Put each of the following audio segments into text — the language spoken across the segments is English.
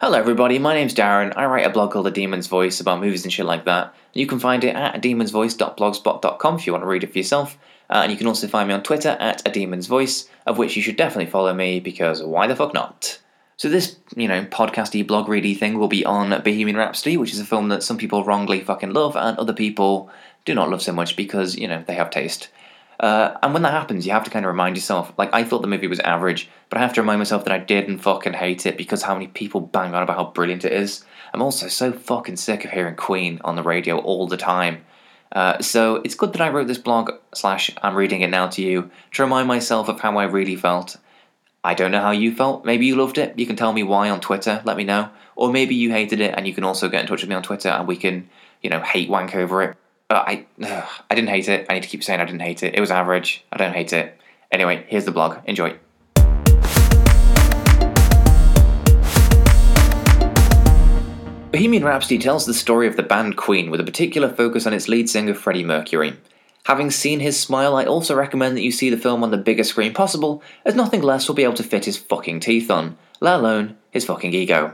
Hello, everybody. My name's Darren. I write a blog called The Demon's Voice about movies and shit like that. You can find it at demonsvoice.blogspot.com if you want to read it for yourself. Uh, and you can also find me on Twitter at a demon's voice, of which you should definitely follow me because why the fuck not? So this, you know, podcasty blog ready thing will be on Bohemian Rhapsody, which is a film that some people wrongly fucking love and other people do not love so much because you know they have taste. Uh, and when that happens, you have to kind of remind yourself. Like, I thought the movie was average, but I have to remind myself that I didn't fucking hate it because how many people bang on about how brilliant it is. I'm also so fucking sick of hearing Queen on the radio all the time. Uh, so it's good that I wrote this blog, slash, I'm reading it now to you, to remind myself of how I really felt. I don't know how you felt. Maybe you loved it. You can tell me why on Twitter, let me know. Or maybe you hated it and you can also get in touch with me on Twitter and we can, you know, hate wank over it. Uh, I ugh, I didn't hate it. I need to keep saying I didn't hate it. It was average. I don't hate it. Anyway, here's the blog. Enjoy. Bohemian Rhapsody tells the story of the band Queen with a particular focus on its lead singer Freddie Mercury. Having seen his smile, I also recommend that you see the film on the biggest screen possible, as nothing less will be able to fit his fucking teeth on, let alone his fucking ego.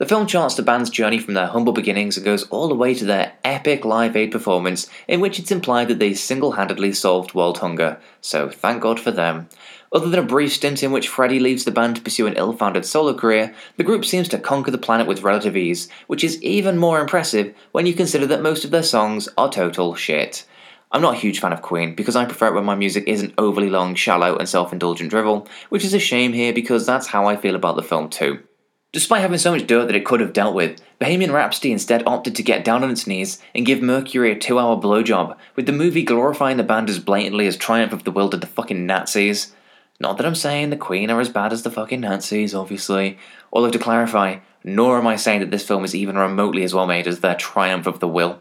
The film charts the band's journey from their humble beginnings and goes all the way to their epic Live Aid performance, in which it's implied that they single handedly solved world hunger, so thank God for them. Other than a brief stint in which Freddie leaves the band to pursue an ill founded solo career, the group seems to conquer the planet with relative ease, which is even more impressive when you consider that most of their songs are total shit. I'm not a huge fan of Queen because I prefer it when my music isn't overly long, shallow, and self indulgent drivel, which is a shame here because that's how I feel about the film too. Despite having so much dirt that it could have dealt with, Bohemian Rhapsody instead opted to get down on its knees and give Mercury a two hour blowjob, with the movie glorifying the band as blatantly as Triumph of the Will did the fucking Nazis. Not that I'm saying the Queen are as bad as the fucking Nazis, obviously, although to clarify, nor am I saying that this film is even remotely as well made as their Triumph of the Will.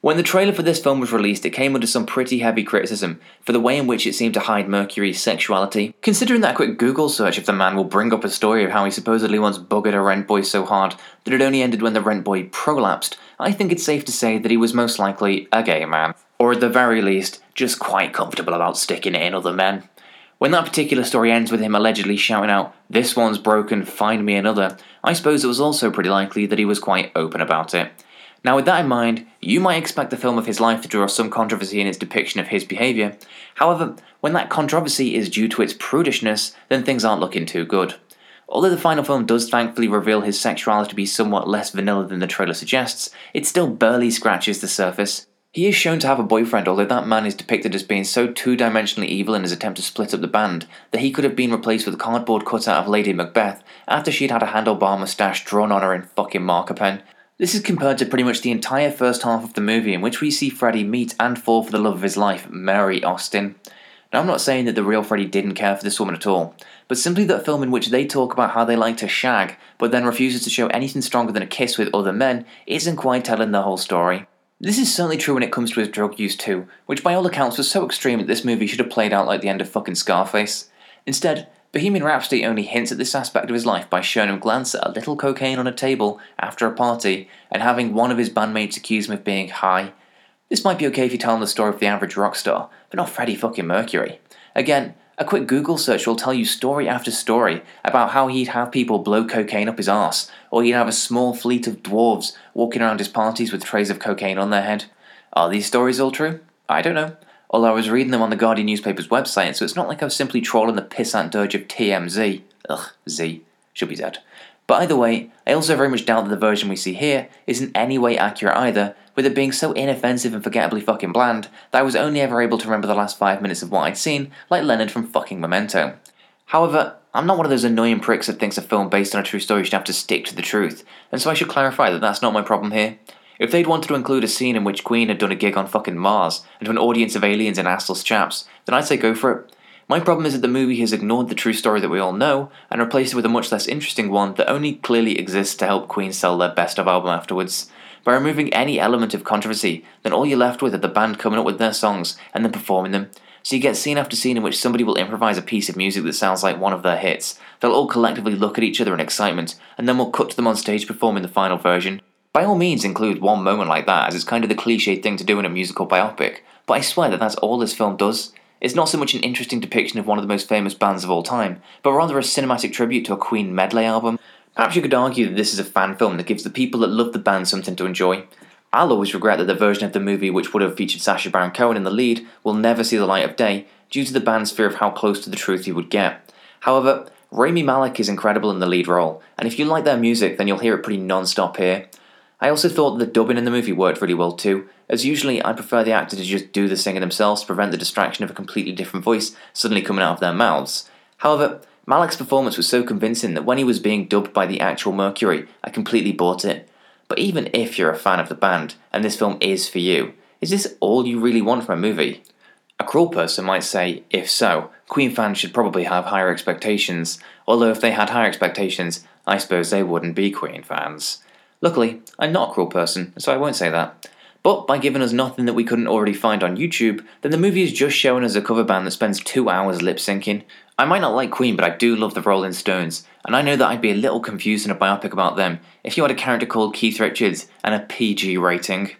When the trailer for this film was released, it came under some pretty heavy criticism for the way in which it seemed to hide Mercury's sexuality. Considering that quick Google search of the man will bring up a story of how he supposedly once buggered a rent boy so hard that it only ended when the rent boy prolapsed, I think it's safe to say that he was most likely a gay man. Or at the very least, just quite comfortable about sticking it in other men. When that particular story ends with him allegedly shouting out, This one's broken, find me another, I suppose it was also pretty likely that he was quite open about it. Now, with that in mind, you might expect the film of his life to draw some controversy in its depiction of his behaviour. However, when that controversy is due to its prudishness, then things aren't looking too good. Although the final film does thankfully reveal his sexuality to be somewhat less vanilla than the trailer suggests, it still barely scratches the surface. He is shown to have a boyfriend, although that man is depicted as being so two dimensionally evil in his attempt to split up the band that he could have been replaced with a cardboard cutout of Lady Macbeth after she'd had a handlebar moustache drawn on her in fucking marker pen. This is compared to pretty much the entire first half of the movie, in which we see Freddie meet and fall for the love of his life, Mary Austin. Now, I'm not saying that the real Freddie didn't care for this woman at all, but simply that film in which they talk about how they like to shag, but then refuses to show anything stronger than a kiss with other men, isn't quite telling the whole story. This is certainly true when it comes to his drug use too, which by all accounts was so extreme that this movie should have played out like the end of fucking Scarface. Instead, Bohemian Rhapsody only hints at this aspect of his life by showing him glance at a little cocaine on a table after a party and having one of his bandmates accuse him of being high. This might be okay if you tell him the story of the average rock star, but not Freddie fucking Mercury. Again, a quick Google search will tell you story after story about how he'd have people blow cocaine up his arse, or he'd have a small fleet of dwarves walking around his parties with trays of cocaine on their head. Are these stories all true? I don't know although I was reading them on the Guardian newspaper's website, so it's not like I was simply trolling the pissant dirge of TMZ. Ugh, Z. Should be dead. But either way, I also very much doubt that the version we see here is in any way accurate either, with it being so inoffensive and forgettably fucking bland that I was only ever able to remember the last five minutes of what I'd seen, like Leonard from fucking Memento. However, I'm not one of those annoying pricks that thinks a film based on a true story should have to stick to the truth, and so I should clarify that that's not my problem here. If they'd wanted to include a scene in which Queen had done a gig on fucking Mars and to an audience of aliens and assless chaps, then I'd say go for it. My problem is that the movie has ignored the true story that we all know and replaced it with a much less interesting one that only clearly exists to help Queen sell their best of album afterwards. By removing any element of controversy, then all you're left with are the band coming up with their songs and then performing them. So you get scene after scene in which somebody will improvise a piece of music that sounds like one of their hits. They'll all collectively look at each other in excitement, and then we'll cut to them on stage performing the final version. By all means, include one moment like that, as it's kind of the cliche thing to do in a musical biopic, but I swear that that's all this film does. It's not so much an interesting depiction of one of the most famous bands of all time, but rather a cinematic tribute to a Queen medley album. Perhaps you could argue that this is a fan film that gives the people that love the band something to enjoy. I'll always regret that the version of the movie which would have featured Sacha Baron Cohen in the lead will never see the light of day due to the band's fear of how close to the truth he would get. However, Rami Malek is incredible in the lead role, and if you like their music, then you'll hear it pretty non stop here. I also thought the dubbing in the movie worked really well too, as usually I prefer the actor to just do the singing themselves to prevent the distraction of a completely different voice suddenly coming out of their mouths. However, Malek's performance was so convincing that when he was being dubbed by the actual Mercury, I completely bought it. But even if you're a fan of the band, and this film is for you, is this all you really want from a movie? A cruel person might say, if so, Queen fans should probably have higher expectations, although if they had higher expectations, I suppose they wouldn't be Queen fans. Luckily, I'm not a cruel person, so I won't say that. But by giving us nothing that we couldn't already find on YouTube, then the movie is just showing us a cover band that spends two hours lip syncing. I might not like Queen, but I do love the Rolling Stones, and I know that I'd be a little confused in a biopic about them if you had a character called Keith Richards and a PG rating.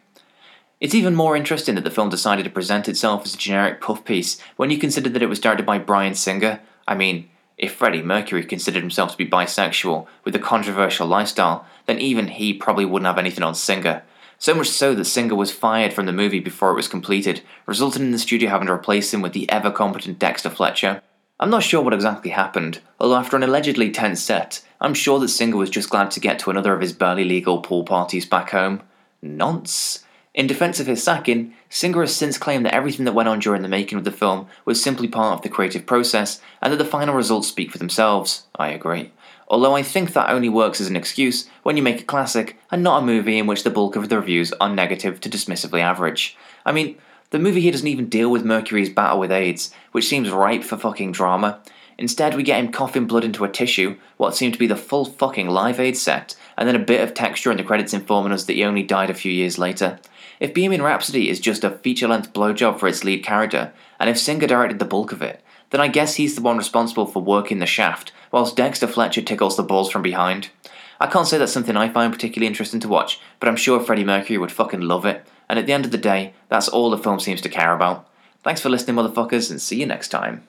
It's even more interesting that the film decided to present itself as a generic puff piece when you consider that it was directed by Bryan Singer. I mean, if Freddie Mercury considered himself to be bisexual with a controversial lifestyle, then even he probably wouldn't have anything on Singer. So much so that Singer was fired from the movie before it was completed, resulting in the studio having to replace him with the ever competent Dexter Fletcher. I'm not sure what exactly happened, although after an allegedly tense set, I'm sure that Singer was just glad to get to another of his barely legal pool parties back home. Nonce. In defense of his sacking, Singer has since claimed that everything that went on during the making of the film was simply part of the creative process and that the final results speak for themselves. I agree. Although I think that only works as an excuse when you make a classic and not a movie in which the bulk of the reviews are negative to dismissively average. I mean, the movie here doesn't even deal with Mercury's battle with AIDS, which seems ripe for fucking drama. Instead, we get him coughing blood into a tissue, what seemed to be the full fucking Live Aid set, and then a bit of texture in the credits informing us that he only died a few years later. If Bohemian Rhapsody is just a feature length blowjob for its lead character, and if Singer directed the bulk of it, then I guess he's the one responsible for working the shaft, whilst Dexter Fletcher tickles the balls from behind. I can't say that's something I find particularly interesting to watch, but I'm sure Freddie Mercury would fucking love it, and at the end of the day, that's all the film seems to care about. Thanks for listening, motherfuckers, and see you next time.